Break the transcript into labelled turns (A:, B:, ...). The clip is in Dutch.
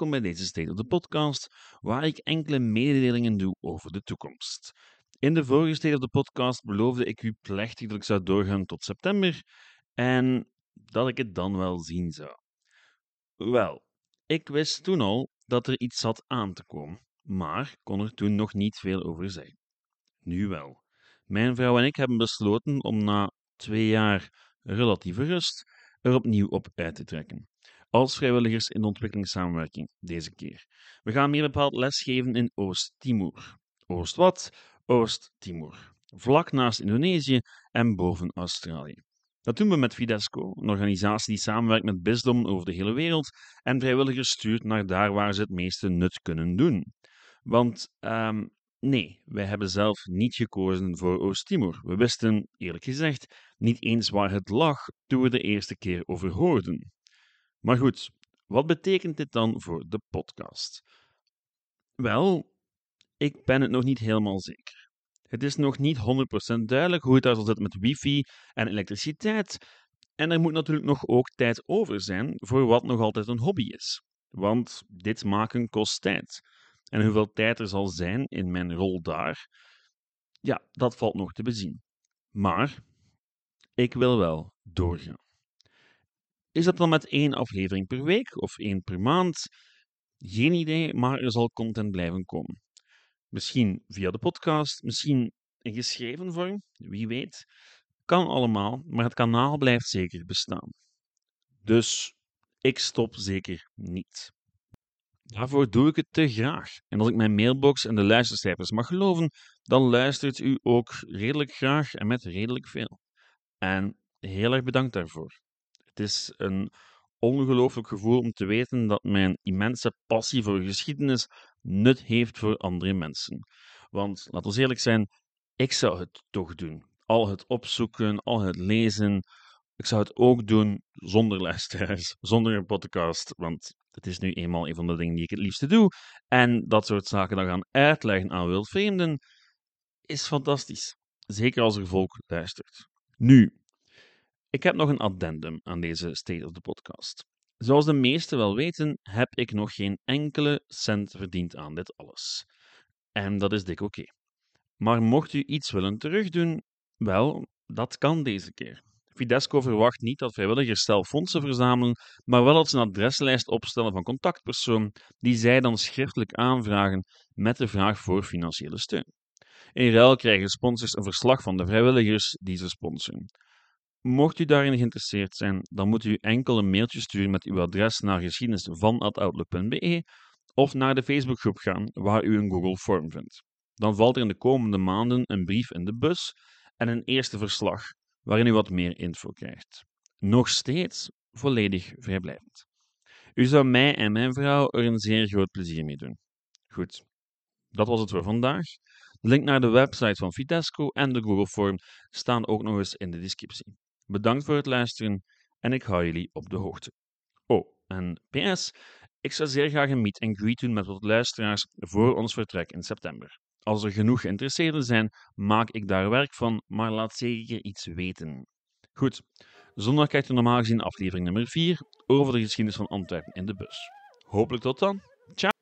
A: welkom bij deze State of the Podcast, waar ik enkele mededelingen doe over de toekomst. In de vorige State of the Podcast beloofde ik u plechtig dat ik zou doorgaan tot september en dat ik het dan wel zien zou. Wel, ik wist toen al dat er iets zat aan te komen, maar kon er toen nog niet veel over zeggen. Nu wel. Mijn vrouw en ik hebben besloten om na twee jaar relatieve rust er opnieuw op uit te trekken als vrijwilligers in ontwikkelingssamenwerking deze keer. We gaan meer bepaald lesgeven in Oost-Timor. Oost wat? Oost-Timor. Vlak naast Indonesië en boven Australië. Dat doen we met Fidesco, een organisatie die samenwerkt met bisdom over de hele wereld en vrijwilligers stuurt naar daar waar ze het meeste nut kunnen doen. Want um, nee, wij hebben zelf niet gekozen voor Oost-Timor. We wisten, eerlijk gezegd, niet eens waar het lag toen we de eerste keer over hoorden. Maar goed, wat betekent dit dan voor de podcast? Wel, ik ben het nog niet helemaal zeker. Het is nog niet 100% duidelijk hoe het daar zal zitten met wifi en elektriciteit. En er moet natuurlijk nog ook tijd over zijn voor wat nog altijd een hobby is. Want dit maken kost tijd. En hoeveel tijd er zal zijn in mijn rol daar, ja, dat valt nog te bezien. Maar ik wil wel doorgaan. Is dat dan met één aflevering per week of één per maand? Geen idee, maar er zal content blijven komen. Misschien via de podcast, misschien in geschreven vorm, wie weet. Kan allemaal, maar het kanaal blijft zeker bestaan. Dus ik stop zeker niet. Daarvoor doe ik het te graag. En als ik mijn mailbox en de luistercijfers mag geloven, dan luistert u ook redelijk graag en met redelijk veel. En heel erg bedankt daarvoor. Het is een ongelooflijk gevoel om te weten dat mijn immense passie voor geschiedenis nut heeft voor andere mensen. Want laten we eerlijk zijn, ik zou het toch doen. Al het opzoeken, al het lezen. Ik zou het ook doen zonder luisteraars, zonder een podcast. Want het is nu eenmaal een van de dingen die ik het liefste doe. En dat soort zaken dan gaan uitleggen aan wildvreemden is fantastisch. Zeker als er volk luistert. Nu, ik heb nog een addendum aan deze State of the Podcast. Zoals de meesten wel weten, heb ik nog geen enkele cent verdiend aan dit alles. En dat is dik oké. Maar mocht u iets willen terugdoen, wel, dat kan deze keer. Fidesco verwacht niet dat vrijwilligers zelf fondsen verzamelen, maar wel dat ze een adreslijst opstellen van contactpersonen die zij dan schriftelijk aanvragen met de vraag voor financiële steun. In ruil krijgen sponsors een verslag van de vrijwilligers die ze sponsoren. Mocht u daarin geïnteresseerd zijn, dan moet u enkel een mailtje sturen met uw adres naar geschiedenisvan.outlook.be of naar de Facebookgroep gaan waar u een Google Form vindt. Dan valt er in de komende maanden een brief in de bus en een eerste verslag waarin u wat meer info krijgt. Nog steeds volledig vrijblijvend. U zou mij en mijn vrouw er een zeer groot plezier mee doen. Goed, dat was het voor vandaag. De link naar de website van Vitesco en de Google Form staan ook nog eens in de descriptie. Bedankt voor het luisteren en ik hou jullie op de hoogte. Oh, en PS, ik zou zeer graag een meet and greet doen met wat luisteraars voor ons vertrek in september. Als er genoeg geïnteresseerden zijn, maak ik daar werk van, maar laat zeker iets weten. Goed, zondag krijgt u normaal gezien aflevering nummer 4 over de geschiedenis van Antwerpen in de bus. Hopelijk tot dan. Ciao!